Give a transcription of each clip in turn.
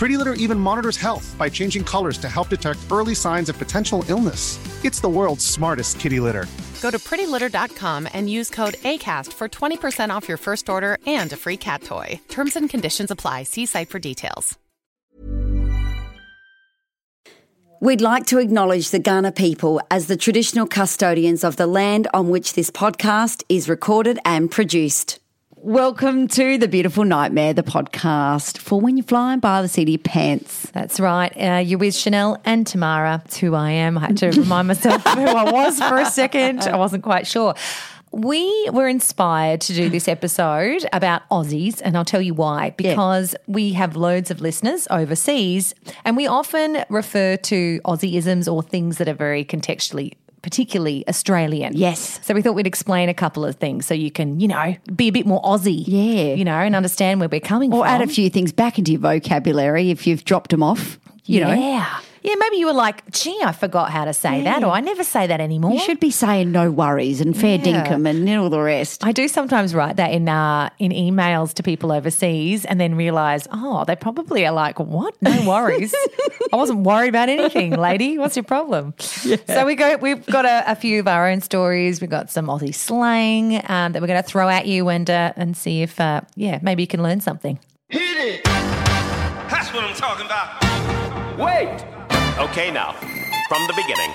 Pretty Litter even monitors health by changing colors to help detect early signs of potential illness. It's the world's smartest kitty litter. Go to prettylitter.com and use code ACAST for 20% off your first order and a free cat toy. Terms and conditions apply. See site for details. We'd like to acknowledge the Kaurna people as the traditional custodians of the land on which this podcast is recorded and produced. Welcome to The Beautiful Nightmare, the podcast for when you're flying by the seat of your pants. That's right. Uh, you're with Chanel and Tamara. It's who I am. I had to remind myself who I was for a second. I wasn't quite sure. We were inspired to do this episode about Aussies, and I'll tell you why. Because we have loads of listeners overseas, and we often refer to Aussieisms or things that are very contextually. Particularly Australian. Yes. So we thought we'd explain a couple of things so you can, you know, be a bit more Aussie. Yeah. You know, and understand where we're coming Or from. Or add a few things back into your vocabulary if you've dropped them off. You know, Yeah. Yeah, maybe you were like, gee, I forgot how to say that, or I never say that anymore. you should be saying no worries and fair Yeah. dinkum and all the rest. I do sometimes write that in uh, in emails to people overseas and then realize, oh, they probably are like, what? No worries. I wasn't worried about anything, lady. What's your problem? So we go. We've got a, a few of our own stories. We've got some Aussie slang um, that we're going to throw at you and uh, and see if uh, yeah maybe you can learn something. Hit it! That's what I'm talking about. Wait! Okay, now, from the beginning.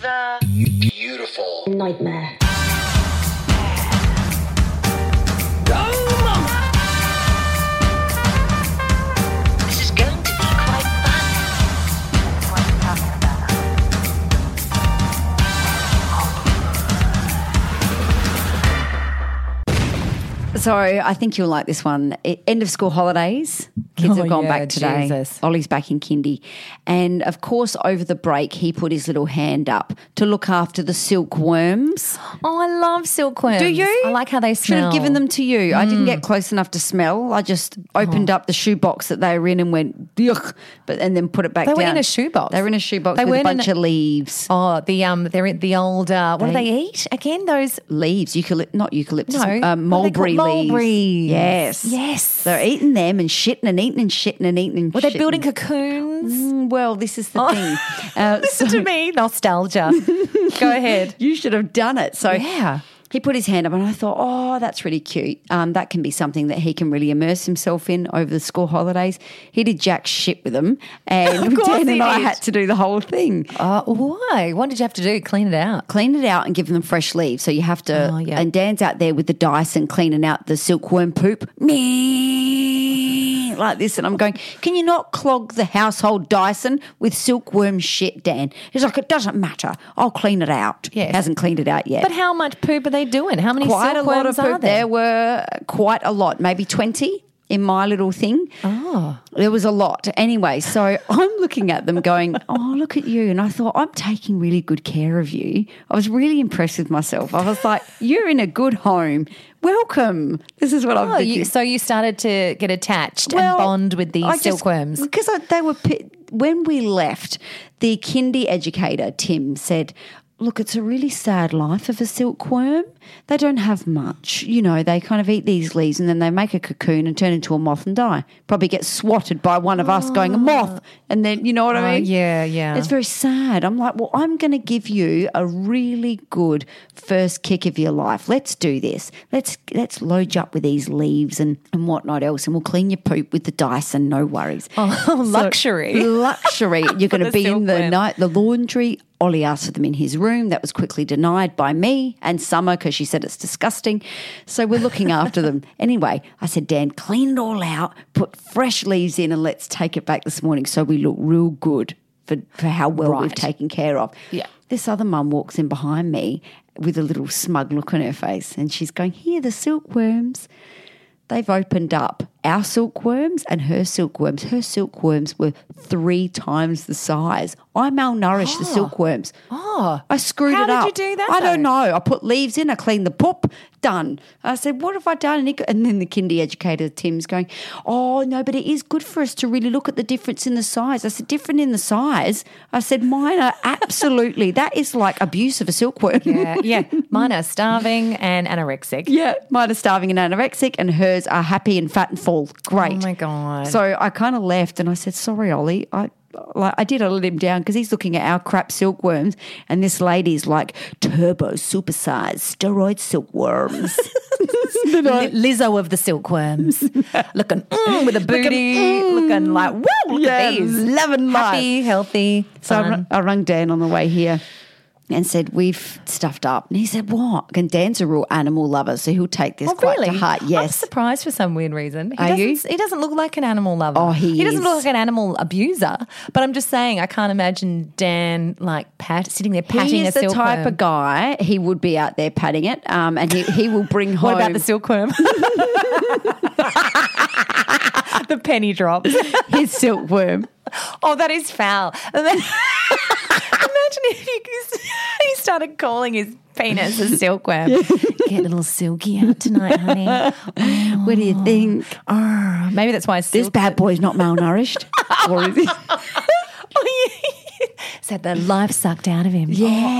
The beautiful. Nightmare. So I think you'll like this one. End of school holidays. Kids Oh, have gone yeah, back today. Jesus. Ollie's back in kindy. And of course, over the break, he put his little hand up to look after the silkworms. Oh, I love silkworms. Do you? I like how they Should have given them to you. I didn't get close enough to smell. I just opened up the shoebox that they were in and went, Yuck, but and then put it back They were in a shoebox? They were in a shoebox They with a bunch a- of leaves. Oh, the um, they're in the old. Uh, what do They- they eat again? Those Leaves, eucalypt, not eucalyptus, No, um, what are they called? mulberry leaves. Mulberries. Yes, Yes. They're eating them and shitting and eating and shitting and eating and were they building cocoons? Mm, Well, this is the thing. Uh, Listen so- to me, nostalgia. Go ahead. You should have done it. So Yeah. He put his hand up, and I thought, oh, that's really cute. Um, that can be something that he can really immerse himself in over the school holidays. He did jack shit with them, and Dan and I did. had to do the whole thing. Uh, why? What did you have to do? Clean it out. Clean it out and give them fresh leaves. So you have to, Oh, yeah. and Dan's out there with the Dyson cleaning out the silkworm poop. Me like this, and I'm going, can you not clog the household Dyson with silkworm shit, Dan? He's like, it doesn't matter. I'll clean it out. Yes. Hasn't cleaned it out yet. But how much poop are they doing? How many quite a lot of silkworms are poop. there? There were quite a lot, maybe 20 in my little thing. Oh. There was a lot. Anyway, so I'm looking at them going, oh, look at you. And I thought, I'm taking really good care of you. I was really impressed with myself. I was like, you're in a good home. Welcome. This is what I'm Oh, thinking. you, so you started to get attached Well, and bond with these I just- silkworms. Because I, they were, when we left, the kindy educator, Tim, said, Look, it's a really sad life of a silkworm. They don't have much. You know, they kind of eat these leaves and then they make a cocoon and turn into a moth and die. Probably get swatted by one of us going, a moth. And then, you know what I Oh, mean? yeah, yeah. It's very sad. I'm like, well, I'm going to give you a really good first kick of your life. Let's do this. Let's let's load you up with these leaves and, and whatnot else, and we'll clean your poop with the Dyson. No worries. Oh, luxury. luxury. You're going to be in the night, the laundry. Ollie asked for them in his room. That was quickly denied by me and Summer because she said it's disgusting. So we're looking after them. Anyway, I said, Dan, clean it all out, put fresh leaves in, and let's take it back this morning so we look real good for, for how well we've taken care of. Yeah. This other mum walks in behind me with a little smug look on her face and she's going, Here, the silkworms. They've opened up our silkworms and her silkworms. Her silkworms were three times the size. I malnourished the silkworms. Ah. Oh. Ah. I screwed How it up. How did you do that, I don't know. I put leaves in, I cleaned the poop, done. I said, What have I done? And, he, and then the kindy educator, Tim's going, Oh, no, but it is good for us to really look at the difference in the size. I said, Different in the size? I said, Mine are absolutely, that is like abuse of a silkworm. Yeah, yeah. Mine are starving and anorexic. Yeah, mine are starving and anorexic, and hers are happy and fat and full. Great. Oh my God. So I kind of left, and I said, "Sorry, Ollie. I like I did. I let him down because he's looking at our crap silkworms, and this lady's like turbo, supersized steroid silkworms. Li- Lizzo of the silkworms, looking mm, with a booty, looking, like woo, look Yeah, at these, loving life. happy, healthy. So. I rung Dan on the way here. And said we've stuffed up, and he said, "What?" And Dan's a real animal lover, so he'll take this Oh, quite really? to heart. I'm Yes, surprised for some weird reason. He Are doesn't, you? He doesn't look like an animal lover. Oh, he He doesn't look like an animal abuser. But I'm just saying, I can't imagine Dan like pat sitting there patting he a is the type of guy. He would be out there patting it, um, and he, he will bring home. What about the silkworm? the penny drops. his silkworm? Oh, that is foul. And then- Imagine if you, he started calling his penis a silkworm. Get a little silky out tonight, honey. What do you think? Oh, maybe that's why This bad boy's not malnourished, or is he? Oh, yeah. Said the life sucked out of him. Yeah.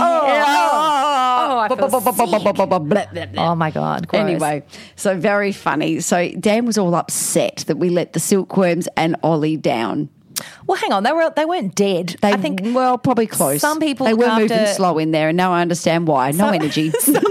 Oh, I feel sick. Oh my God. gross. Anyway, so very funny. So Dan was all upset that we let the silkworms and Ollie down. Well, hang on. They were they weren't dead. They I think well, probably close. some people they were moving slow in there, and now I understand why. No Some- energy. some,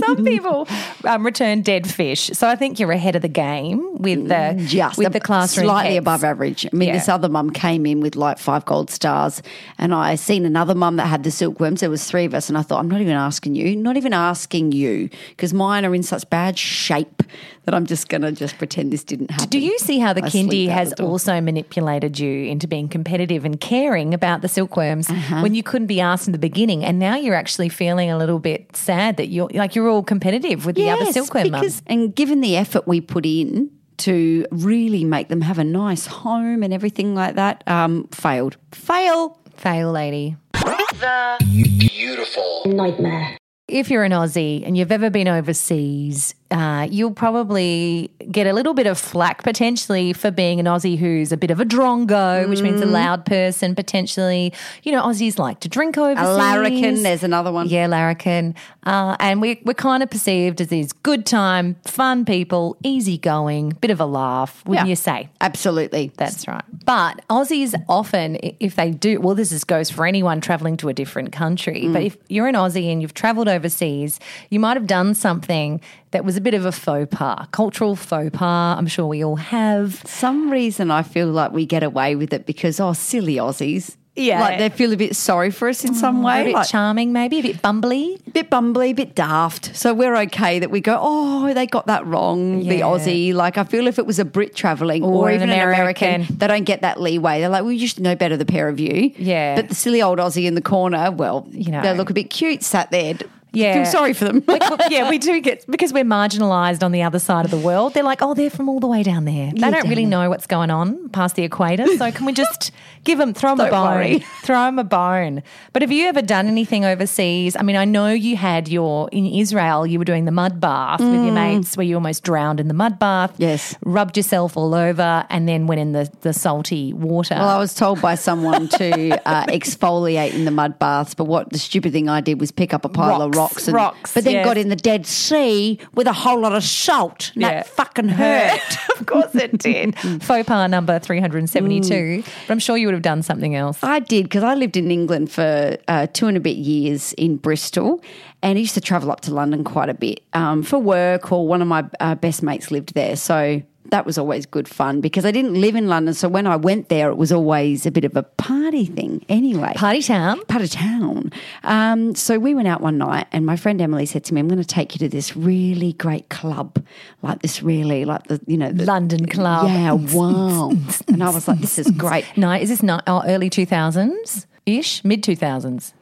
some people um, return dead fish. So I think you're ahead of the game with the just with the classroom slightly pets. above average. I mean, Yeah. this other mum came in with like five gold stars, and I seen another mum that had the silkworms. There was three of us, and I thought, I'm not even asking you, not even asking you, because mine are in such bad shape that I'm just gonna just pretend this didn't happen. Do you see how the I kindy has the also manipulated you into being competitive and caring about the silkworms Uh-huh. when you couldn't be asked in the beginning, and now you're actually feeling a little bit sad that you're like you're all competitive with the other Yes, silkworm mums. and given the effort we put in to really make them have a nice home and everything like that, um, failed. Fail. Fail, lady. The Beautiful. Nightmare. If you're an Aussie and you've ever been overseas, uh, you'll probably get a little bit of flack potentially for being an Aussie who's a bit of a drongo, which means a loud person potentially. You know, Aussies like to drink overseas. A larrikin. There's another one. Yeah, larrikin. Uh, and we, we're kind of perceived as these good time, fun people, easygoing, bit of a laugh, wouldn't Yeah. you say? Absolutely. That's right. But Aussies often, if they do, well, this is, goes for anyone traveling to a different country. But if you're an Aussie and you've traveled overseas, you might have done something that was a bit of a faux pas, cultural faux pas. I'm sure we all have. some reason I feel like we get away with it because oh silly Aussies. Yeah. Like they feel a bit sorry for us in mm, some way. A bit like, charming, maybe a bit bumbly. a bit bumbly, a bit daft. So we're okay that we go, oh, they got that wrong, the Aussie. Like I feel if it was a Brit travelling or, Or an even an American, American. they don't get that leeway. They're like, well, you should know better, the pair of you. Yeah. But the silly old Aussie in the corner, well, You know. they look a bit cute sat there. Yeah. Feel sorry for them. yeah, we do get because we're marginalised on the other side of the world. They're like, oh, they're from all the way down there. They don't really know what's going on past the equator. So can we just give them, throw them a Don't bone, worry. throw them a bone? But have you ever done anything overseas? I mean, I know you had your in Israel. You were doing the mud bath with your mates, where you almost drowned in the mud bath. Mm. Yes. rubbed yourself all over, and then went in the the salty water. Well, I was told by someone to uh, exfoliate in the mud baths, but what the stupid thing I did was pick up a pile of Rocks. Rocks, and, rocks, but then yes. got in the Dead Sea with a whole lot of salt. And Yeah. That fucking hurt. of course it did. Faux pas number 372. Mm. But I'm sure you would have done something else. I did because I lived in England for uh, two and a bit years in Bristol, and I used to travel up to London quite a bit um, for work. Or one of my uh, best mates lived there, so that was always good fun because I didn't live in London. So when I went there, it was always a bit of a party thing. Anyway, Party town. Party town. Um, so we went out one night, and my friend Emily said to me, "I'm going to take you to this really great club, like this really like the you know the, London club. Yeah, wow." and I was like, "This is great." No, is this not oh, early 2000s ish? Mid 2000s?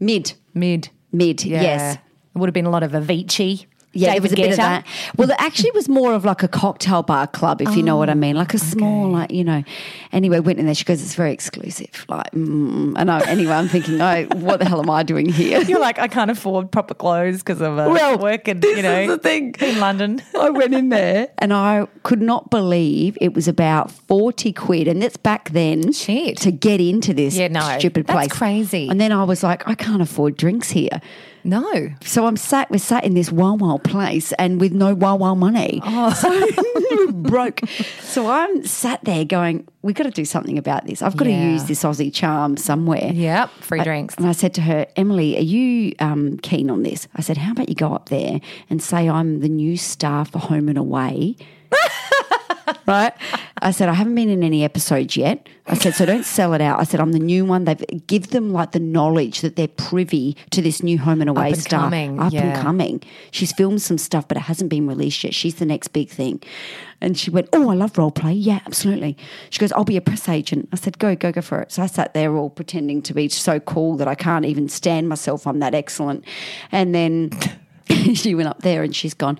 Mid, Mid. mid, Yeah. yes. It would have been a lot of Avicii. Yeah, David there was a bit of that. Well, it actually was more of like a cocktail bar club, if you know what I mean, like a small, like you know. Anyway, went in there. She goes, "It's very exclusive." Like, mm. and I, anyway, I'm thinking, "Oh, what the hell am I doing here?" You're like, I can't afford proper clothes because of uh, Well, work and, this you know, is the thing. in London. I went in there and I could not believe it was about 40 quid. And that's back then Shit. to get into this Yeah, no, stupid that's place. crazy. And then I was like, I can't afford drinks here. No. So I'm sat, we're sat in this wild place and with no wild money. Oh. So broke. So I'm sat there going, we've got to do something about this. I've got Yeah. to use this Aussie charm somewhere. Yep. Free drinks. And I said to her, Emily, are you um, keen on this? I said, how about you go up there and say I'm the new star for Home and Away? Right? I said, I haven't been in any episodes yet. I said, so don't sell it out. I said, I'm the new one. They've give them like the knowledge that they're privy to this new Home and Away and star. coming, Up yeah. and coming. She's filmed some stuff, but it hasn't been released yet. She's the next big thing. And she went, Oh, I love role play. Yeah, absolutely. She goes, I'll be a press agent. I said, Go, go, go for it. So I sat there all pretending to be so cool that I can't even stand myself. I'm that excellent. And then she went up there and she's gone,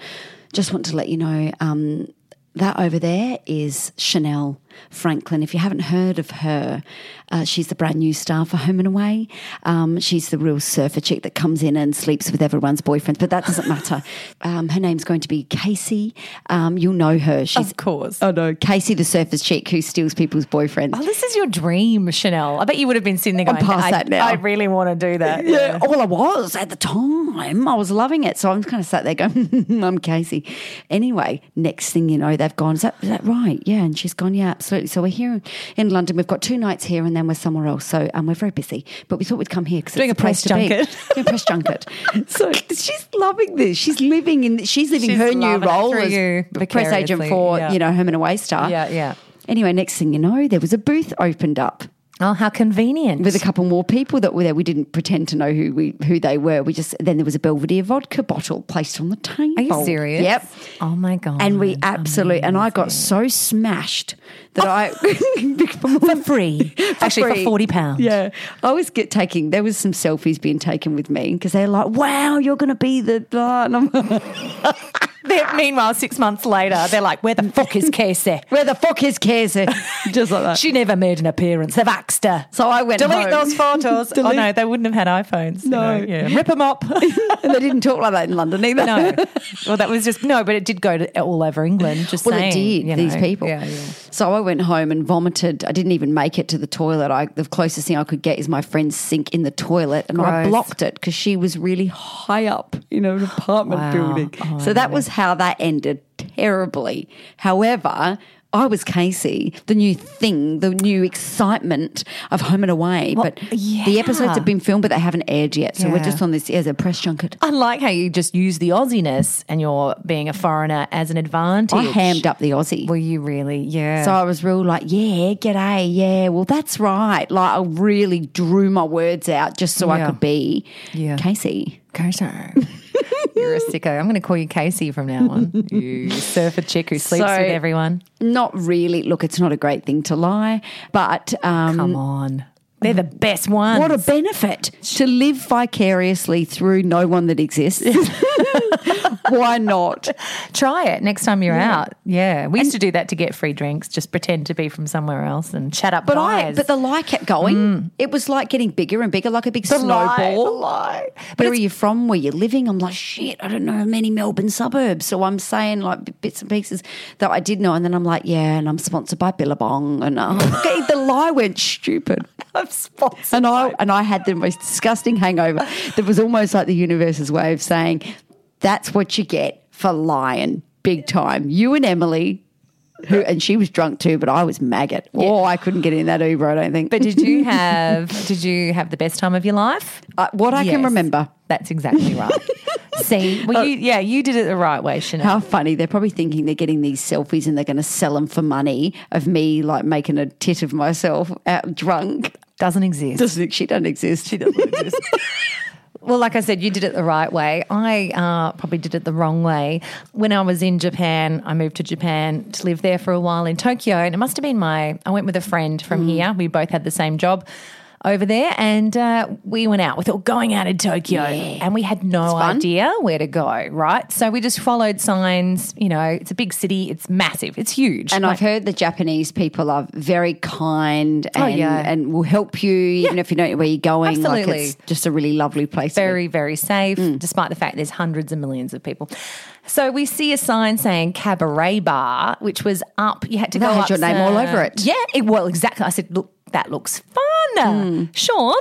Just want to let you know, um, that over there is Chanel Franklin. If you haven't heard of her, uh, she's the brand new star for Home and Away. Um, she's the real surfer chick that comes in and sleeps with everyone's boyfriend, but that doesn't matter. Um, her name's going to be Casey. Um, you'll know her. She's, Of course. Oh no, Casey, the surfer's chick who steals people's boyfriends. Oh, this is your dream, Chanel. I bet you would have been sitting there I'm going, past I, that now. I really want to do that. Yeah, all I was at the time. I was loving it. So I'm kind of sat there going, I'm Casey. Anyway, next thing you know, they've gone, is that, is that right? Yeah. And she's gone, yeah, absolutely. So we're here in London. We've got two nights here and then we're somewhere else. So um, we're very busy. But we thought we'd come here because Doing it's a press junket. Doing a press junket. So she's loving this. She's living in, she's living She's her new role as you, press agent for, yeah. you know, and Away star. Yeah, yeah. Anyway, next thing you know, there was a booth opened up Oh, how convenient. with a couple more people that were there. We didn't pretend to know who we who they were. We just then there was a Belvedere vodka bottle placed on the table. Are you serious? Yep. Oh my God. And we absolutely and I got so smashed that I for free. Actually, for £40. Yeah, I was get taking. There was some selfies being taken with me because they're like, "Wow, you're going to be the." Blah. And I'm meanwhile, six months later, they're like, where the fuck is Casey? Where the fuck is Casey? Just like that. She never made an appearance. They've axed her. So I went Delete home. those photos. oh no, they wouldn't have had iPhones. you No. know, yeah. Rip them up. and they didn't talk like that in London either. no. Well, that was just no, but it did go to all over England. Just Well, saying, it did. you These know. people. Yeah, yeah. So I went home and vomited. I didn't even make it to the toilet. I the closest thing I could get is my friend's sink in the toilet, and I blocked it because she was really high up in an apartment Wow. building. Oh, so that was how that ended terribly. However. I was Casey, the new thing, the new excitement of Home and Away. but the episodes have been filmed, but they haven't aired yet. So we're just on this as a press junket. I like how you just use the Aussiness and you're being a foreigner as an advantage. I hammed up the Aussie. Were you really? Yeah. So I was real like, yeah, g'day, yeah, well, that's right. Like, I really drew my words out just so I could be Yeah. Casey. Casey. You're a sicko. I'm going to call you Casey from now on. You surfer chick who sleeps So- with everyone. Not really. Look, it's not a great thing to lie, but um, Come on. They're the best ones. what a benefit to live vicariously through no one that exists. Why not? Try it next time you're out. Yeah. We used to do that to get free drinks, just pretend to be from somewhere else and chat up But I, but the lie kept going. It was like getting bigger and bigger, like a big Mm. The lie, snowball. the lie. Where are you from? Where you're living? I'm like, shit, I don't know many Melbourne suburbs. So I'm saying like bits and pieces that I did know. And then I'm like, yeah, and I'm sponsored by Billabong. And uh, okay, the lie went stupid. And I and I had the most disgusting hangover that was almost like the universe's way of saying, "That's what you get for lying, big time." You and Emily, who and she was drunk too, but I was maggot. Oh, I couldn't get in that Uber. I don't think. But did you have did you have the best time of your life? Uh, what I can remember. That's exactly right. See, well, you, yeah, you did it the right way, Chanel. How funny. They're probably thinking they're getting these selfies and they're going to sell them for money of me like making a tit of myself out drunk. Doesn't exist. Doesn't, she doesn't exist. She doesn't exist. Well, like I said, you did it the right way. I uh, probably did it the wrong way. When I was in Japan, I moved to Japan to live there for a while in Tokyo, and it must have been my. I went with a friend from here. We both had the same job over there, and uh, we went out. We thought going out in Tokyo, and we had no idea where to go. Right, so we just followed signs. You know, it's a big city. It's massive. It's huge. And Like- I've heard the Japanese people are very kind and, Oh, yeah. and will help you even if you don't know where you're going. Like Absolutely. it's just a really lovely place. very, very safe, Mm. despite the fact there's hundreds of millions of people. So we see a sign saying cabaret bar, which was up. You had to That go had up your name all over it. Yeah, it, well, exactly. I said, look, that looks fun, Hmm. Sean.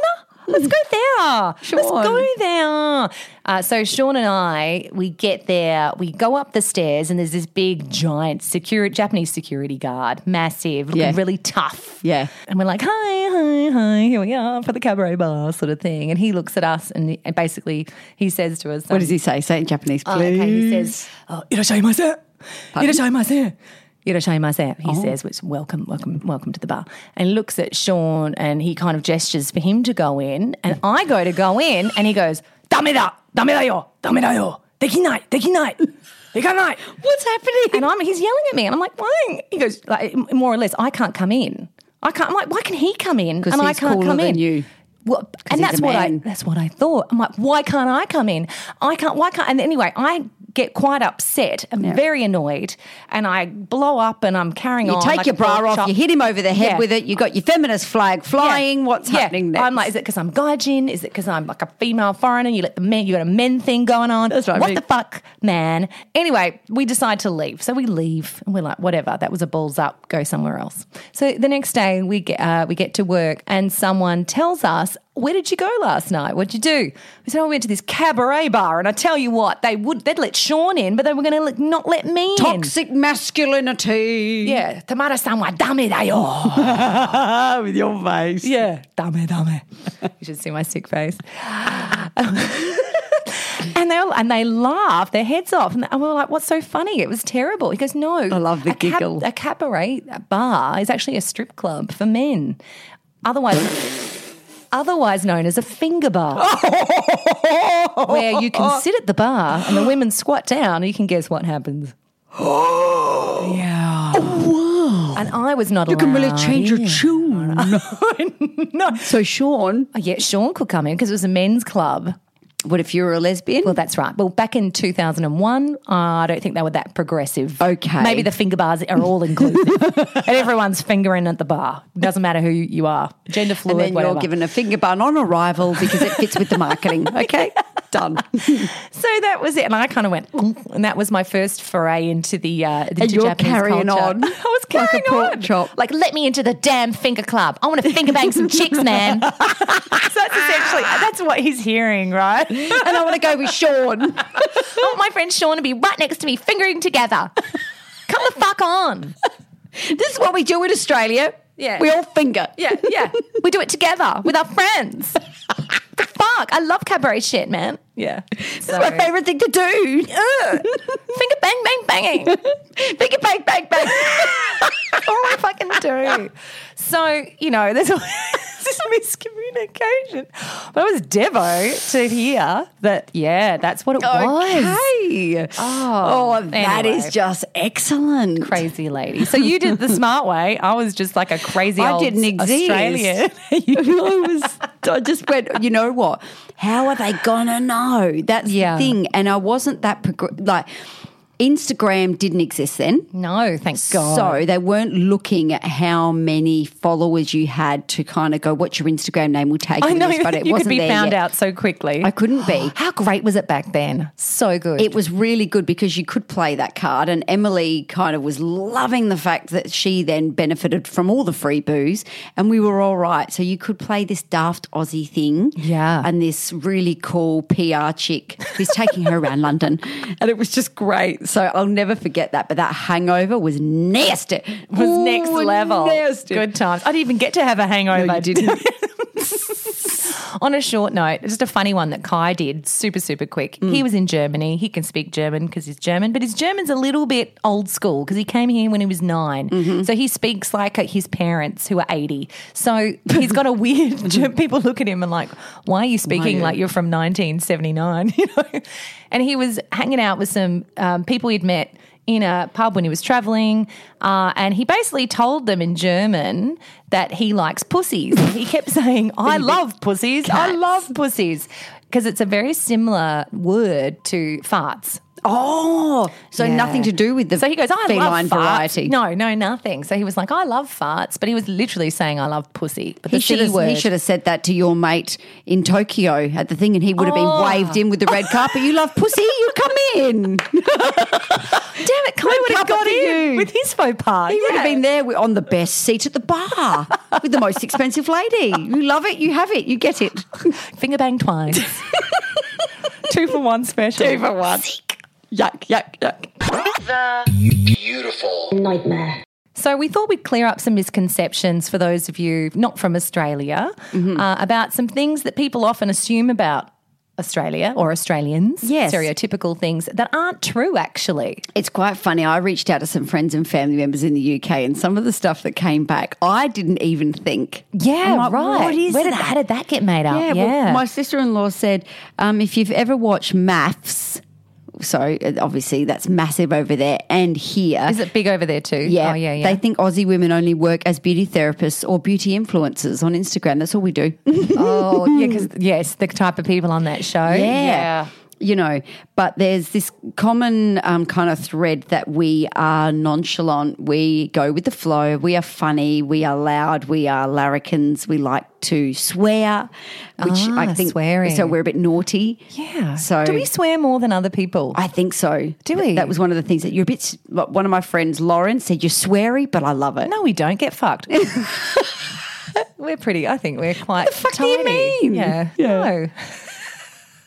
Let's go there. Let's go there. Uh, so Sean and I, we get there, we go up the stairs, and there's this big, giant security Japanese security guard, massive, looking Yeah. really tough. Yeah. And we're like, hi, hi, hi, here we are for the cabaret bar, sort of thing. And he looks at us and, and basically he says to us, What does he say? Say it in Japanese, Oh, please. okay, he says, oh, "Irashaimase, irashaimase, irashaimase." He oh. says, "Which welcome, welcome, welcome to the bar." And looks at Sean, and he kind of gestures for him to go in, and I go to go in, and he goes, "Dame da, dame da yo, dame da yo, dekinai, dekinai, dekinai." What's happening? And I'm, he's yelling at me, and I'm like, "Why?" He goes, like, more or less, I can't come in. I can't. I'm like, why can he come in and I he's can't come than in? you. Well, and that's what I that's what I thought. I'm like, why can't I come in? I can't. Why can't? And anyway, I get quite upset. I'm very annoyed, and I blow up, and I'm carrying You on. You take like your bra off, chop. you hit him over the head Yeah. with it, you got your feminist flag flying. Yeah. What's Yeah. happening next? I'm like, is it because I'm gaijin? Is it because I'm like a female foreigner? You let the men, you got a men thing going on. That's right, What the fuck, man? Anyway, we decide to leave. So we leave, and we're like, whatever. That was a balls up. Go somewhere else. So the next day, we get uh, we get to work, and someone tells us. Where did you go last night? What'd you do? We said, oh, we went to this cabaret bar, and I tell you what, they would they'd let Sean in, but they were going to not let me in. Toxic masculinity. Yeah, tamara san wa dame da yo. with your face. Yeah, dame, dame. you should see my sick face. and they all, and they laugh their heads off, and, we were like, "What's so funny?" It was terrible. He goes, "No, I love the a giggle. a cabaret bar is actually a strip club for men, otherwise." Otherwise known as a finger bar, where you can sit at the bar and the women squat down, you can guess what happens. yeah. Oh, and I was not You can really change your tune. no. So, Sean, Oh, yeah, Sean could come in because it was a men's club. What if you were a lesbian? Well, that's right. Well, back in 2001, uh, I don't think they were that progressive. Okay. Maybe the finger bars are all inclusive and everyone's fingering at the bar. Doesn't matter who you are, gender fluid, and then whatever. you're given a finger bun on arrival because it fits with the marketing. Okay, done. so that was it. And I kind of went, and that was my first foray into the, uh, the And you're Japanese carrying culture. on I was like a carrying pork on. chop. Like, let me into the damn finger club. I want to finger bang some chicks, man. so that's essentially, that's what he's hearing, right? and I want to go with Sean. I want my friend Sean to be right next to me, fingering together. Come the fuck on. This is what we do in Australia. Yeah. We all finger. Yeah, yeah. We do it together with our friends. the fuck? I love cabaret shit, man. Yeah. This is my favourite thing to do. Finger bang, bang, banging. Finger bang, bang, bang. all I fucking do. So, you know, there's this miscommunication. But it was Devo to hear that, yeah, that's what it was. Okay. Oh, oh that anyway. is just excellent. Crazy lady. So you did the smart way. I was just like a crazy I old didn't exist. Australian. I was. I just went. You know what? How are they gonna know? No, that's Yeah. the thing. And I wasn't that progr- like. Instagram didn't exist then. No, thank God. So they weren't looking at how many followers you had to kind of go, what's your Instagram name? We'll take I know this, but it you wasn't could be found yet. out so quickly. I couldn't be. How great was it back then? So good. It was really good because you could play that card, and Emily kind of was loving the fact that she then benefited from all the free booze, and we were all right. So you could play this daft Aussie thing, Yeah. and this really cool PR chick who's taking her around London, and it was just great. So I'll never forget that. But that hangover was nasty. It was next level. Nasty. Good times. I didn't even get to have a hangover. No, you didn't. On a short note, just a funny one that Kai did, super, super quick. Mm. He was in Germany. He can speak German because he's German, but his German's a little bit old school because he came here when he was 9 Mm-hmm. So he speaks like his parents who are 80. So he's got a weird, people look at him and like, why are you speaking Why? like you're from 1979? You know? And he was hanging out with some um, people he'd met in a pub when he was traveling, uh, and he basically told them in German that he likes pussies. he kept saying, "I love pussies. I love pussies," because it's a very similar word to farts. Oh, so Yeah. nothing to do with the So he goes, I feline love farts. variety. No, no, nothing. So he was like, I love farts, but he was literally saying, I love pussy. But He the should, have, word. he should have said that to your mate in Tokyo at the thing, and he would have Oh. been waved in with the red carpet. You love pussy, you come in. Damn it, Kai would have got in you. with his faux pas. He would have been there with- on the best seat at the bar with the most expensive lady. You love it, you have it, you get it. Finger bang twice. Two for one special. Two for one. Yuck, yuck, yuck. The beautiful nightmare. So we thought we'd clear up some misconceptions for those of you not from Australia Mm-hmm. uh, about some things that people often assume about Australia or Australians. Yes. Stereotypical things that aren't true, actually. It's quite funny. I reached out to some friends and family members in the UK, and some of the stuff that came back, I didn't even think. Yeah, like, right. What is Where did, that? how did that get made up? Yeah, well, my sister in law said um, if you've ever watched MAFS, so uh, obviously that's massive over there and here. Is it big over there too? Yeah, Oh, yeah, yeah. They think Aussie women only work as beauty therapists or beauty influencers on Instagram. That's all we do. oh, yeah, because, yes, the type of people on that show. yeah. Yeah. You know, but there's this common um, kind of thread that we are nonchalant, we go with the flow, we are funny, we are loud, we are larrikins, we like to swear, which I Ah, think swearing. So we're a bit naughty. Yeah. So do we swear more than other people? I think so. Do we? That was one of the things that you're a bit. One of my friends, Lauren, said you're sweary, but I love it. no, we don't get fucked. we're pretty. I think we're quite. What the fuck do you mean? Yeah. Yeah. No.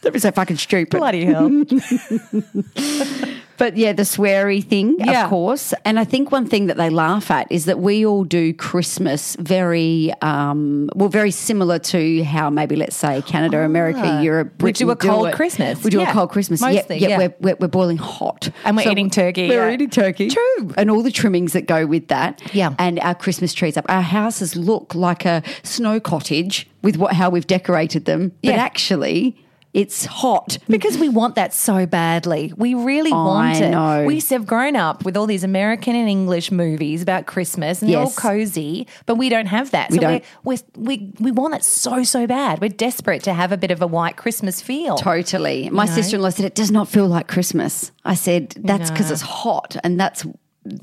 Don't be so fucking stupid. Bloody hell. But yeah, the sweary thing, Yeah. of course. And I think one thing that they laugh at is that we all do Christmas very, um, well, very similar to how maybe let's say Canada, America, Europe, Ah. We do Britain a cold it. Christmas. We do Yeah. a cold Christmas. Mostly, yeah, yeah. We're, we're, we're boiling hot, And we're eating turkey, We're eating turkey, True. and all the trimmings that go with that. Yeah. and our Christmas trees up. Our houses look like a snow cottage with what how we've decorated them, but actually. It's hot Because we want that so badly. We really want I it. know. We have grown up with all these American and English movies about Christmas and they're all cozy, but we don't have that. We so don't. We're, we're, we we want it so, so bad. We're desperate to have a bit of a white Christmas feel. Totally. My sister in law said, It does not feel like Christmas. I said, That's because it's hot. And that's,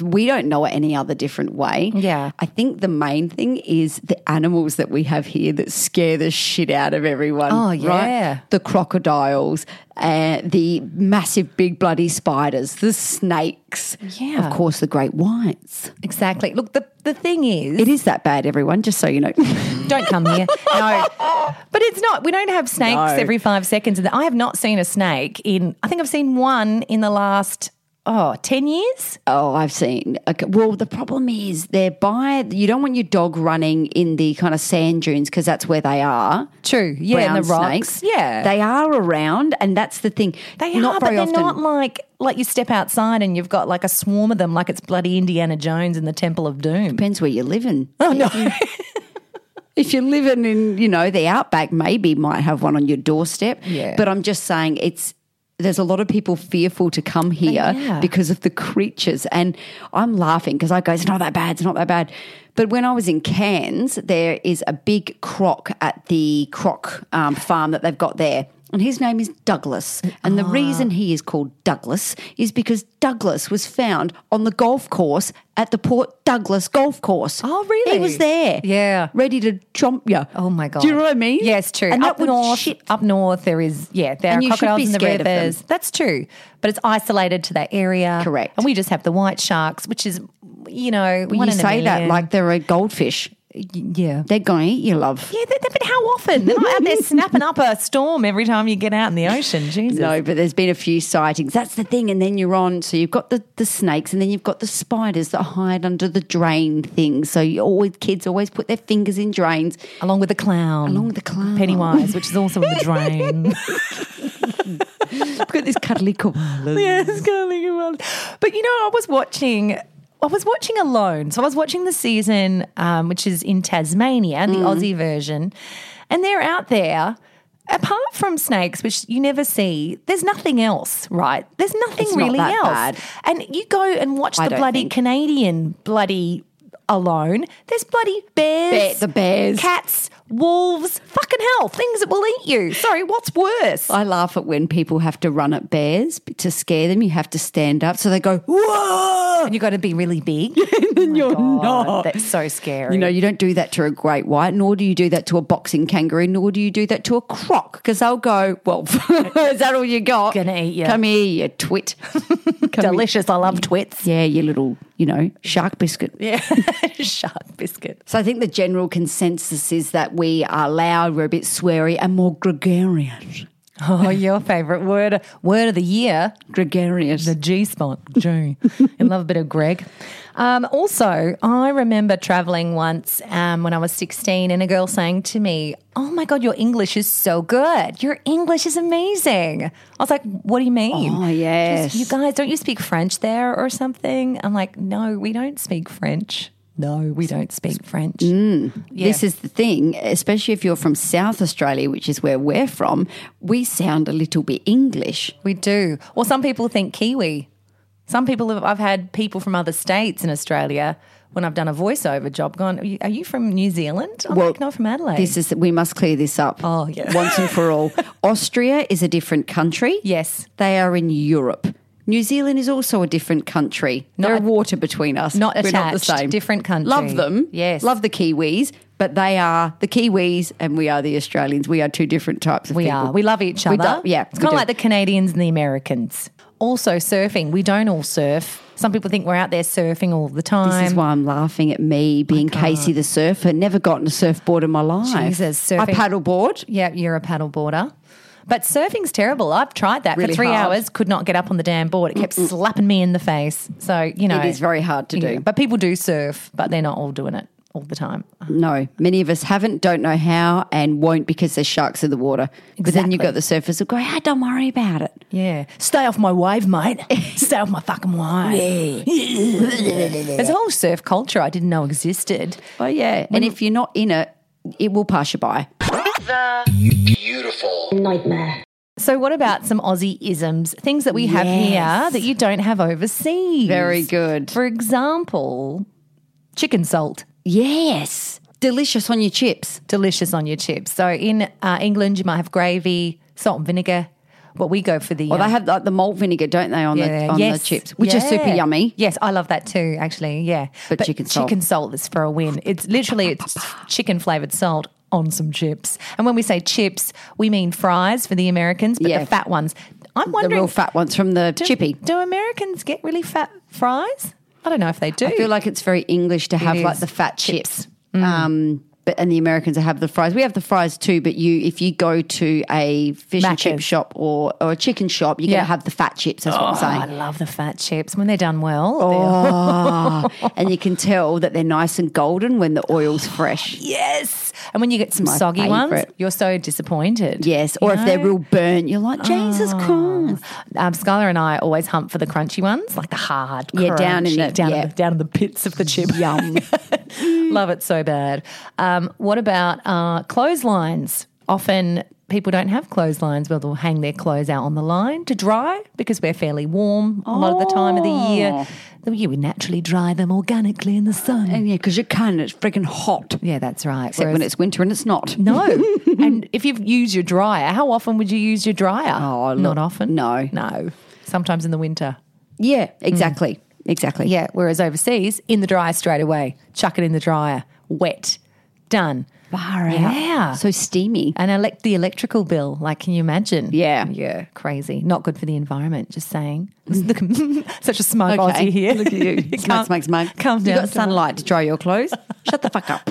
we don't know it any other different way. Yeah. I think the main thing is the animals that we have here that scare the shit out of everyone. Oh, right? The crocodiles, uh, the massive big bloody spiders, the snakes. Yeah. Of course, the great whites. Exactly. Look, the, the thing is, It is that bad, everyone, just so you know. don't come here. No. But it's not. We don't have snakes No. every five seconds. I have not seen a snake in, I think I've seen one in the last, oh, 10 years? Oh, I've seen. Okay, well, the problem is they're by. You don't want your dog running in the kind of sand dunes because that's where they are. True. Yeah, Brown the rocks. Yeah. they are around, and that's the thing. They not are, but they're often. not like like you step outside and you've got like a swarm of them, like it's bloody Indiana Jones in the Temple of Doom. Depends where you're living. Oh no! If you're living in, you know, the outback, maybe might have one on your doorstep. Yeah. But I'm just saying, it's there's a lot of people fearful to come here Yeah. because of the creatures, and I'm laughing because I go, it's not that bad, it's not that bad. But when I was in Cairns, there is a big croc at the croc um, farm that they've got there. And his name is Douglas. And the Ah. reason he is called Douglas is because Douglas was found on the golf course at the Port Douglas golf course. Oh, really? He was there. Yeah. Ready to chomp you. Oh my god! Do you know what I mean? Yes, true. And up that north, shit- up north, there is yeah, there And are you should crocodiles be in the scared of them. rivers. That's true, but it's isolated to that area. Correct. And we just have the white sharks, which is you know Well, one you in a say that million. like they're a goldfish. Yeah. They're going to eat you, love. Yeah, they- but how often? They're not out there snapping up a storm every time you get out in the ocean. Jesus. No, but there's been a few sightings. That's the thing. And then you're on. So you've got the, the snakes, and then you've got the spiders that hide under the drain things. So you always kids always put their fingers in drains. Along with the clown. Along with the clown. Pennywise, which is also in the drain. Look at this cuddly koala. yes, you are. But you know, I was watching. I was watching alone. So I was watching the season, um, which is in Tasmania, the Mm. Aussie version, and they're out there. Apart from snakes, which you never see, there's nothing else, right? There's nothing It's not really that else. bad. And you go and watch I the bloody think. Canadian bloody alone. There's bloody bears, Bear- the bears. cats, wolves, fucking hell, things that will eat you. Sorry, what's worse? I laugh at when people have to run at bears to scare them. You have to stand up, so they go whoa. and you got to be really big. and oh you're God, not. That's so scary. You know, you don't do that to a great white, nor do you do that to a boxing kangaroo, nor do you do that to a croc, because they'll go, well, is that all you got? Gonna eat you. Come here, you twit. Come here. delicious. I love twits. Yeah, you little, you know, shark biscuit. Yeah, shark biscuit. So I think the general consensus is that we are loud, we're a bit sweary, and more gregarious. Oh, your favourite word word of the year, Gregarious. the G spot. G. I love a bit of Greg. Um, also, I remember travelling once um, when I was 16 and a girl saying to me, Oh my God, your English is so good. Your English is amazing. I was like, What do you mean? Oh, She goes, yes. You guys, don't you speak French there or something? I'm like, No, we don't speak French. No, we don't speak French. Mm. This is the thing, especially if you're from South Australia, which is where we're from, we sound a little bit English. We do. Well, some people think Kiwi. Some people have, I've had people from other states in Australia when I've done a voiceover job gone, Are you, are you from New Zealand? I'm like, no, from Adelaide. This is we must clear this up. Oh, yeah. once and for all. Austria is a different country. Yes. they are in Europe. New Zealand is also a different country. Not there are water between us. not We're not the attached, same. different country. Love them. Yes. love the Kiwis, but they are the Kiwis and we are the Australians. We are two different types of we people. We are. We love each other. do- yeah, It's kind of like the Canadians and the Americans. Also, surfing. We don't all surf. Some people think we're out there surfing all the time. This is why I'm laughing at me being Casey the surfer. Never gotten a surfboard in my life. Jesus, I surfing- paddleboard. Yeah, you're a paddleboarder. But surfing's terrible. I've tried that Really for three hard. hours, could not get up on the damn board. It kept slapping me in the face. So, you know. It is very hard to do. Yeah, But people do surf, but they're not all doing it all the time. No, many of us haven't, don't know how, and won't because there's sharks in the water. But then you've got the surfers who go, hey, don't worry about it. Yeah. Stay off my wave, mate. Stay off my fucking wave. There's a whole surf culture I didn't know existed. Oh, yeah. And if you're not in it, it will pass you by. The beautiful nightmare. So, what about some Aussie isms, things that we have here that you don't have overseas? Very good. For example, chicken salt. Yes. Delicious on your chips. delicious on your chips. So in uh, England, you might have gravy, salt and vinegar. But we go for the. Well, um, they have like the malt vinegar, don't they, on, the, on yes. the chips, which is super yummy. Yes, I love that too. Actually, yeah. But chicken salt. chicken salt is for a win. It's literally it's chicken flavored salt on some chips. And when we say chips, we mean fries for the Americans, but Yeah. the fat ones. I'm wondering. The real fat ones from the do, chippy. Do Americans get really fat fries? I don't know if they do. I feel like it's very English to have like the fat Chips. chips. Um, but and the Americans have the fries. We have the fries too, but you if you go to a fish and chip shop or, or a chicken shop, you're Yeah. gonna have the fat chips. That's what I'm Oh, saying. I love the fat chips when they're done well. Oh, and you can tell that they're nice and golden when the oil's fresh. Yes. And when you get some My soggy ones, you're so disappointed. Yes, You or if they're real burnt, you're like Jesus Christ. Um, Skylar and I always hunt for the crunchy ones, like the hard, Yeah, down in the- down, yeah. in the, down in the pits of the chip. Yum. Love it so bad. Um, what about uh, clotheslines? Often people don't have clotheslines where they'll hang their clothes out on the line to dry because we're fairly warm a lot of the time of the year. Oh. Yeah, we naturally dry them organically in the sun. And yeah, because you can, it's freaking hot. yeah, that's right. Except when it's winter and it's not. no, and if you use your dryer, how often would you use your dryer? Oh, not often. no. no. Sometimes in the winter. Yeah, exactly. Mm. Exactly. Yeah. Whereas overseas, in the dryer straight away, chuck it in the dryer, wet, done. Out. Yeah. So steamy. And elect the electrical bill, like, can you imagine? Yeah. Yeah, crazy. Not good for the environment, just saying. Such a smug Okay. Aussie here. Look at you. Smug, smug, smug. Calm You got sunlight to dry your clothes. Shut the fuck up.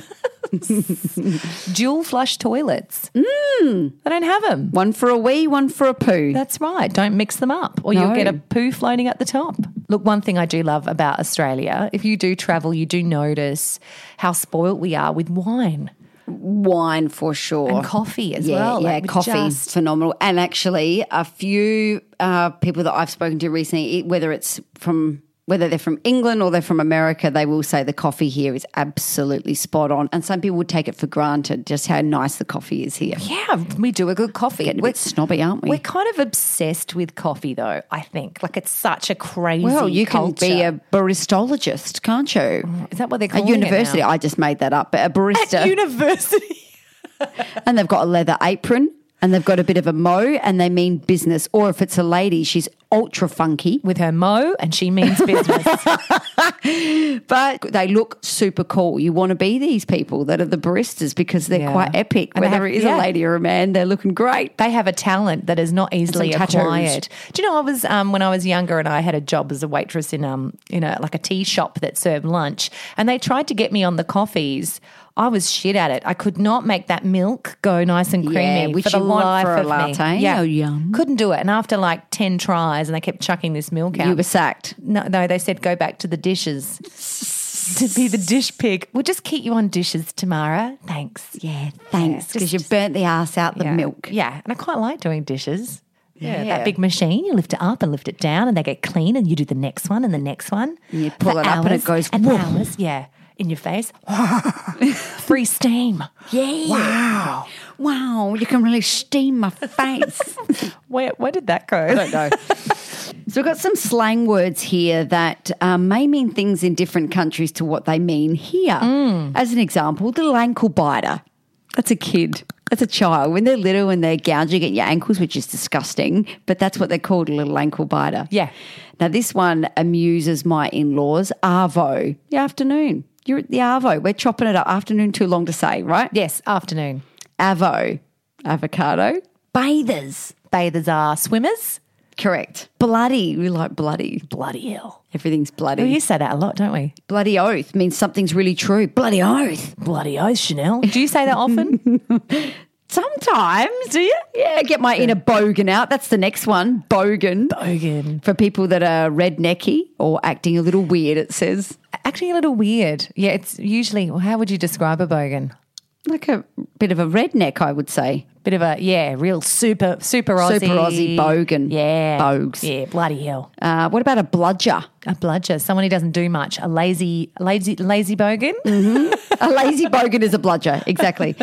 Dual flush toilets. Mm. They don't have them. One for a wee, one for a poo. That's right. Don't mix them up or you'll get a poo floating at the top. Look, one thing I do love about Australia, if you do travel, you do notice how spoilt we are with wine Wine for sure. and coffee as yeah, well. Yeah, Like, coffee, just- phenomenal. And actually, a few uh, people that I've spoken to recently, whether it's from whether they're from England or they're from America, they will say the coffee here is absolutely spot on. And some people would take it for granted just how nice the coffee is here. Yeah, we do a good coffee. Getting a bit snobby, aren't we? We're kind of obsessed with coffee, though. I think like it's such a crazy. well, you culture. can be a baristologist, can't you? Oh, is that what they're A calling university. It? I just made that up, but a barista. At university. and they've got a leather apron and they've got a bit of a mo and they mean business. Or if it's a lady, she's ultra funky. with her mo, and she means business. But they look super cool. You want to be these people that are the baristas because they're Yeah. quite epic. And Whether have- it is yeah. a lady or a man, they're looking great. they have a talent that is not easily acquired. Do you know I was um, when I was younger and I had a job as a waitress in um in a like a tea shop that served lunch, and they tried to get me on the coffees. I was shit at it. I could not make that milk go nice and creamy Yeah, which for the you want life for a of latte. me. Yeah, Oh, yum. couldn't do it. And after like ten tries, and they kept chucking this milk out. You were sacked. No, no, they said go back to the dishes. to be the dish pig. We'll just keep you on dishes, Tamara. Thanks. Yeah, thanks. Because you burnt the ass out the yeah. milk. Yeah, and I quite like doing dishes. Yeah, Yeah. that big machine, you lift it up and lift it down, and they get clean, and you do the next one and the next one. And you pull For it up and it goes and hours. Yeah, in your face. Free steam. Yeah. Wow. Wow, you can really steam my face. Where where did that go? I don't know. So we've got some slang words here that um, may mean things in different countries to what they mean here. Mm. As an example, the little ankle biter. That's a kid. That's a child. When they're little and they're gouging at your ankles, which is disgusting, but that's what they're called, a little ankle biter. Yeah. Now, this one amuses my in laws. Arvo, the afternoon. You're at the Arvo. We're chopping it up. Afternoon, too long to say, right? yes, afternoon. Avo, avocado. Bathers. Bathers are swimmers. Correct. Bloody. We like bloody. Bloody hell. Everything's bloody. We say that a lot, don't we? Bloody oath means something's really true. Bloody oath. Bloody oath, Chanel. Do you say that often? Sometimes, do you? Yeah, get my inner bogan out. That's the next one. Bogan. Bogan. For people that are rednecky or acting a little weird, it says. Actually, a little weird. Yeah, it's usually, well, how would you describe a bogan? Like a bit of a redneck, I would say. Bit of a, yeah, real super, super Aussie. Super Aussie bogan. Yeah. Bogues. Yeah, bloody hell. Uh, what about a bludger? A bludger, someone who doesn't do much. A lazy, lazy, lazy bogan. A lazy bogan is a bludger. Exactly.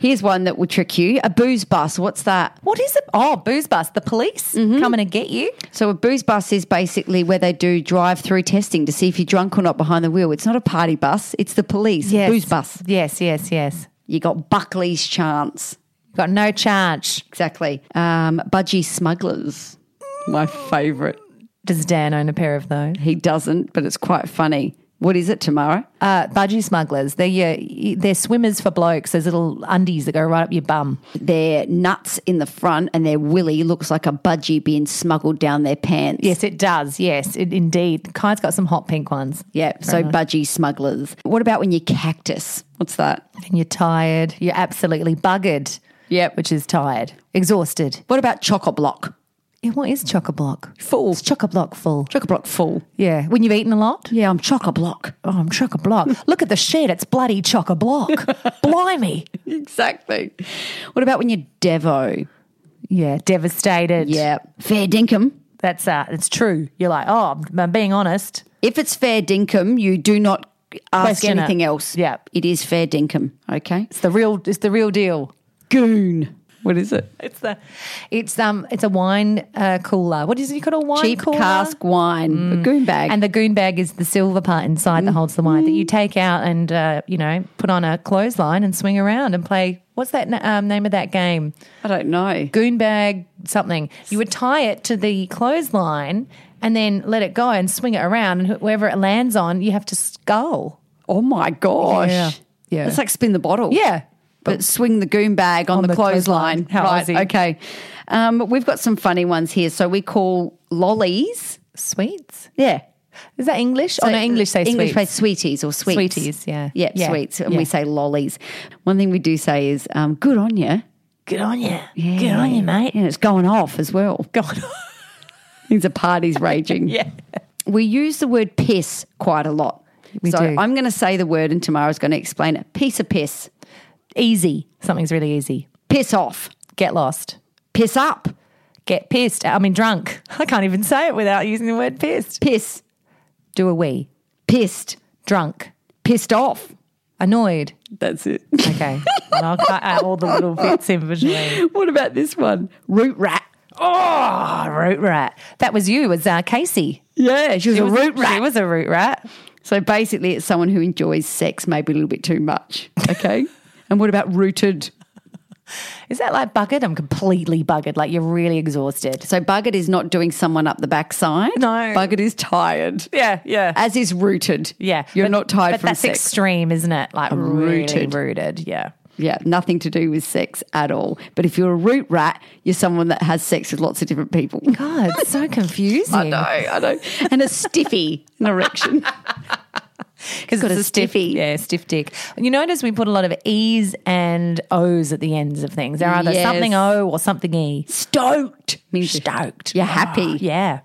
Here's one that will trick you. A booze bus. What's that? What is it? Oh, booze bus. The police coming to get you. So a booze bus is basically where they do drive-through testing to see if you're drunk or not behind the wheel. It's not a party bus. It's the police. Booze bus. Yes, yes, yes. You got Buckley's chance. Got no charge. Exactly. Um, budgie smugglers. My favourite. Does Dan own a pair of those? He doesn't, but it's quite funny. What is it, Tamara? Uh, budgie smugglers. They're your, they're swimmers for blokes. There's little undies that go right up your bum. Their nuts in the front and their willy looks like a budgie being smuggled down their pants. Yes, it does. Yes, it, indeed. Kai's got some hot pink ones. Yeah, so budgie smugglers. What about when you cactus? What's that? And you're tired. You're absolutely buggered. Yep. Which is tired. Exhausted. What about chock-a-block? Yeah, what is chock a block? Full. It's chock a block full. Chock-a-block full. Yeah. When you've eaten a lot? Yeah, I'm chock-a-block. Oh, I'm chock a block. Look at the shed. It's bloody chock a block. Blimey. Exactly. What about when you're devo? Yeah. Devastated. Yeah. Fair dinkum. That's uh, it's true. You're like, oh, I'm- I'm being honest. If it's fair dinkum, you do not ask Question it. anything else. Yeah. It is fair dinkum, okay? It's the real. It's the real deal. Goon. What is it? It's the, it's um, it's a wine uh, cooler. What is it? You call it a wine cooler? Cheap cooler? cask wine, a goon bag. And the goon bag is the silver part inside that holds the wine that you take out and uh, you know put on a clothesline and swing around and play. What's that um, name of that game? I don't know. Goon bag something. You would tie it to the clothesline and then let it go and swing it around, and whoever it lands on, you have to skull. Oh my gosh. Yeah. Yeah. It's like spin the bottle. Yeah. But swing the goon bag on, On the, the clothesline. clothesline. How right. Okay. Um, we've got some funny ones here. So we call lollies. Sweets. Yeah. Is that English? oh no, English say English sweets. say sweeties or sweets. Sweeties, yeah. Yeah, Yeah, sweets. And yeah. we say lollies. One thing we do say is, um, good on you. Good on you. Yeah. Good on you, mate. And it's going off as well. God. Means the party's raging. yeah. We use the word piss quite a lot. We so do. I'm going to say the word and Tamara's going to explain it. Piece of piss. Easy. Something's really easy. Piss off. Get lost. Piss up. Get pissed. I mean, drunk. I can't even say it without using the word pissed. Piss. Do a wee. Pissed. Drunk. Pissed off. Annoyed. That's it. Okay. and I'll cut out all the little bits in between. what about this one? Root rat. Oh, root rat. That was you. Was uh, Casey. Yeah, she was She a was, root rat. She was a root rat. So basically, it's someone who enjoys sex maybe a little bit too much. Okay. and what about rooted? Is that like buggered? I'm completely buggered. Like you're really exhausted. So buggered is not doing someone up the backside. No. Buggered is tired. Yeah, yeah. As is rooted. yeah. You're But- not tired But from that's sex. extreme, isn't it? Like really rooted. rooted. Yeah. Yeah, nothing to do with sex at all. But if you're a root rat, you're someone that has sex with lots of different people. God, it's so confusing. I know, I know. And a stiffy, an erection. Because got it's a a stiff, stiffy. yeah, stiff dick. You notice we put a lot of e's and o's at the ends of things. They're either Yes. something o or something e. Stoked means Stoked. You're happy. Yeah.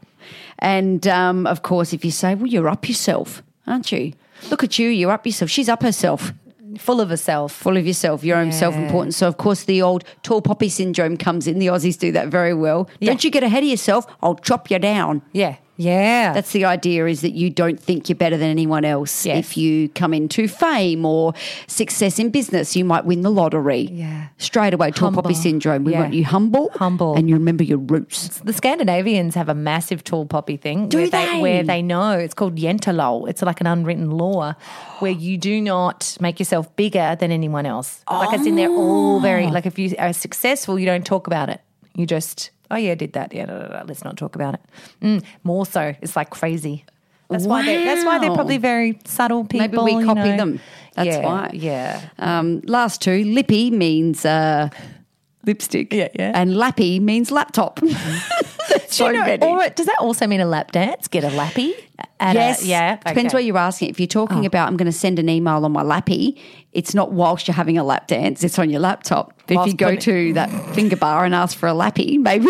And um, of course, if you say, well, you're up yourself, aren't you? Look at you, you're up yourself. She's up herself, Full of herself. full of yourself, your own self importance. So, of course, the old tall poppy syndrome comes in. The Aussies do that very well. Don't you get ahead of yourself, I'll chop you down. Yeah. Yeah. That's the idea is that you don't think you're better than anyone else. Yes. If you come into fame or success in business, you might win the lottery. Yeah. Straight away, tall poppy syndrome. We Yeah. want you humble. Humble. And you remember your roots. the Scandinavians have a massive tall poppy thing Do where they? where they know it's called Yentalol. It's like an unwritten law where you do not make yourself bigger than anyone else. Like as in they're all very oh. like if you are successful, you don't talk about it. You just oh yeah, I did that. Yeah, no, no, no, let's not talk about it. Mm, more so, it's like crazy. That's why they that's why they're probably very subtle people. Maybe we you copy know. them. That's Yeah, why. Yeah. Um, last two, lippy means uh, lipstick. Yeah, yeah. And lappy means laptop. so you know- many. or does that also mean a lap dance? Get a lappy? At a- yes. yeah. Depends okay. what you're asking. If you're talking Oh. about, I'm going to send an email on my lappy, it's not whilst you're having a lap dance, it's on your laptop. But if you go putting- to that finger bar and ask for a lappy, maybe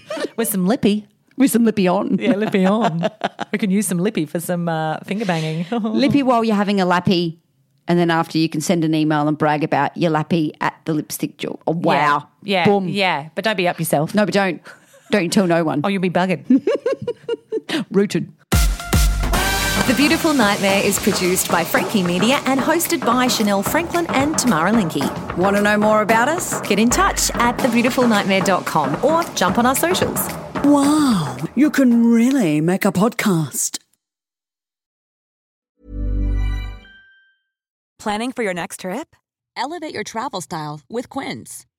with some lippy. with some lippy on. Yeah, lippy on. we can use some lippy for some uh, finger banging. lippy while you're having a lappy. And then after you can send an email and brag about your lappy at the lipstick jewel. Oh, wow. Yeah, Boom. yeah. But don't be up yourself. No, but don't. Don't you tell no one. Or you'll be buggered. Rooted. The Beautiful Nightmare is produced by Frankie Media and hosted by Chanel Franklin and Tamara Linky. Want to know more about us? Get in touch at thebeautifulnightmare.com or jump on our socials. Wow, you can really make a podcast. Planning for your next trip? Elevate your travel style with Quince.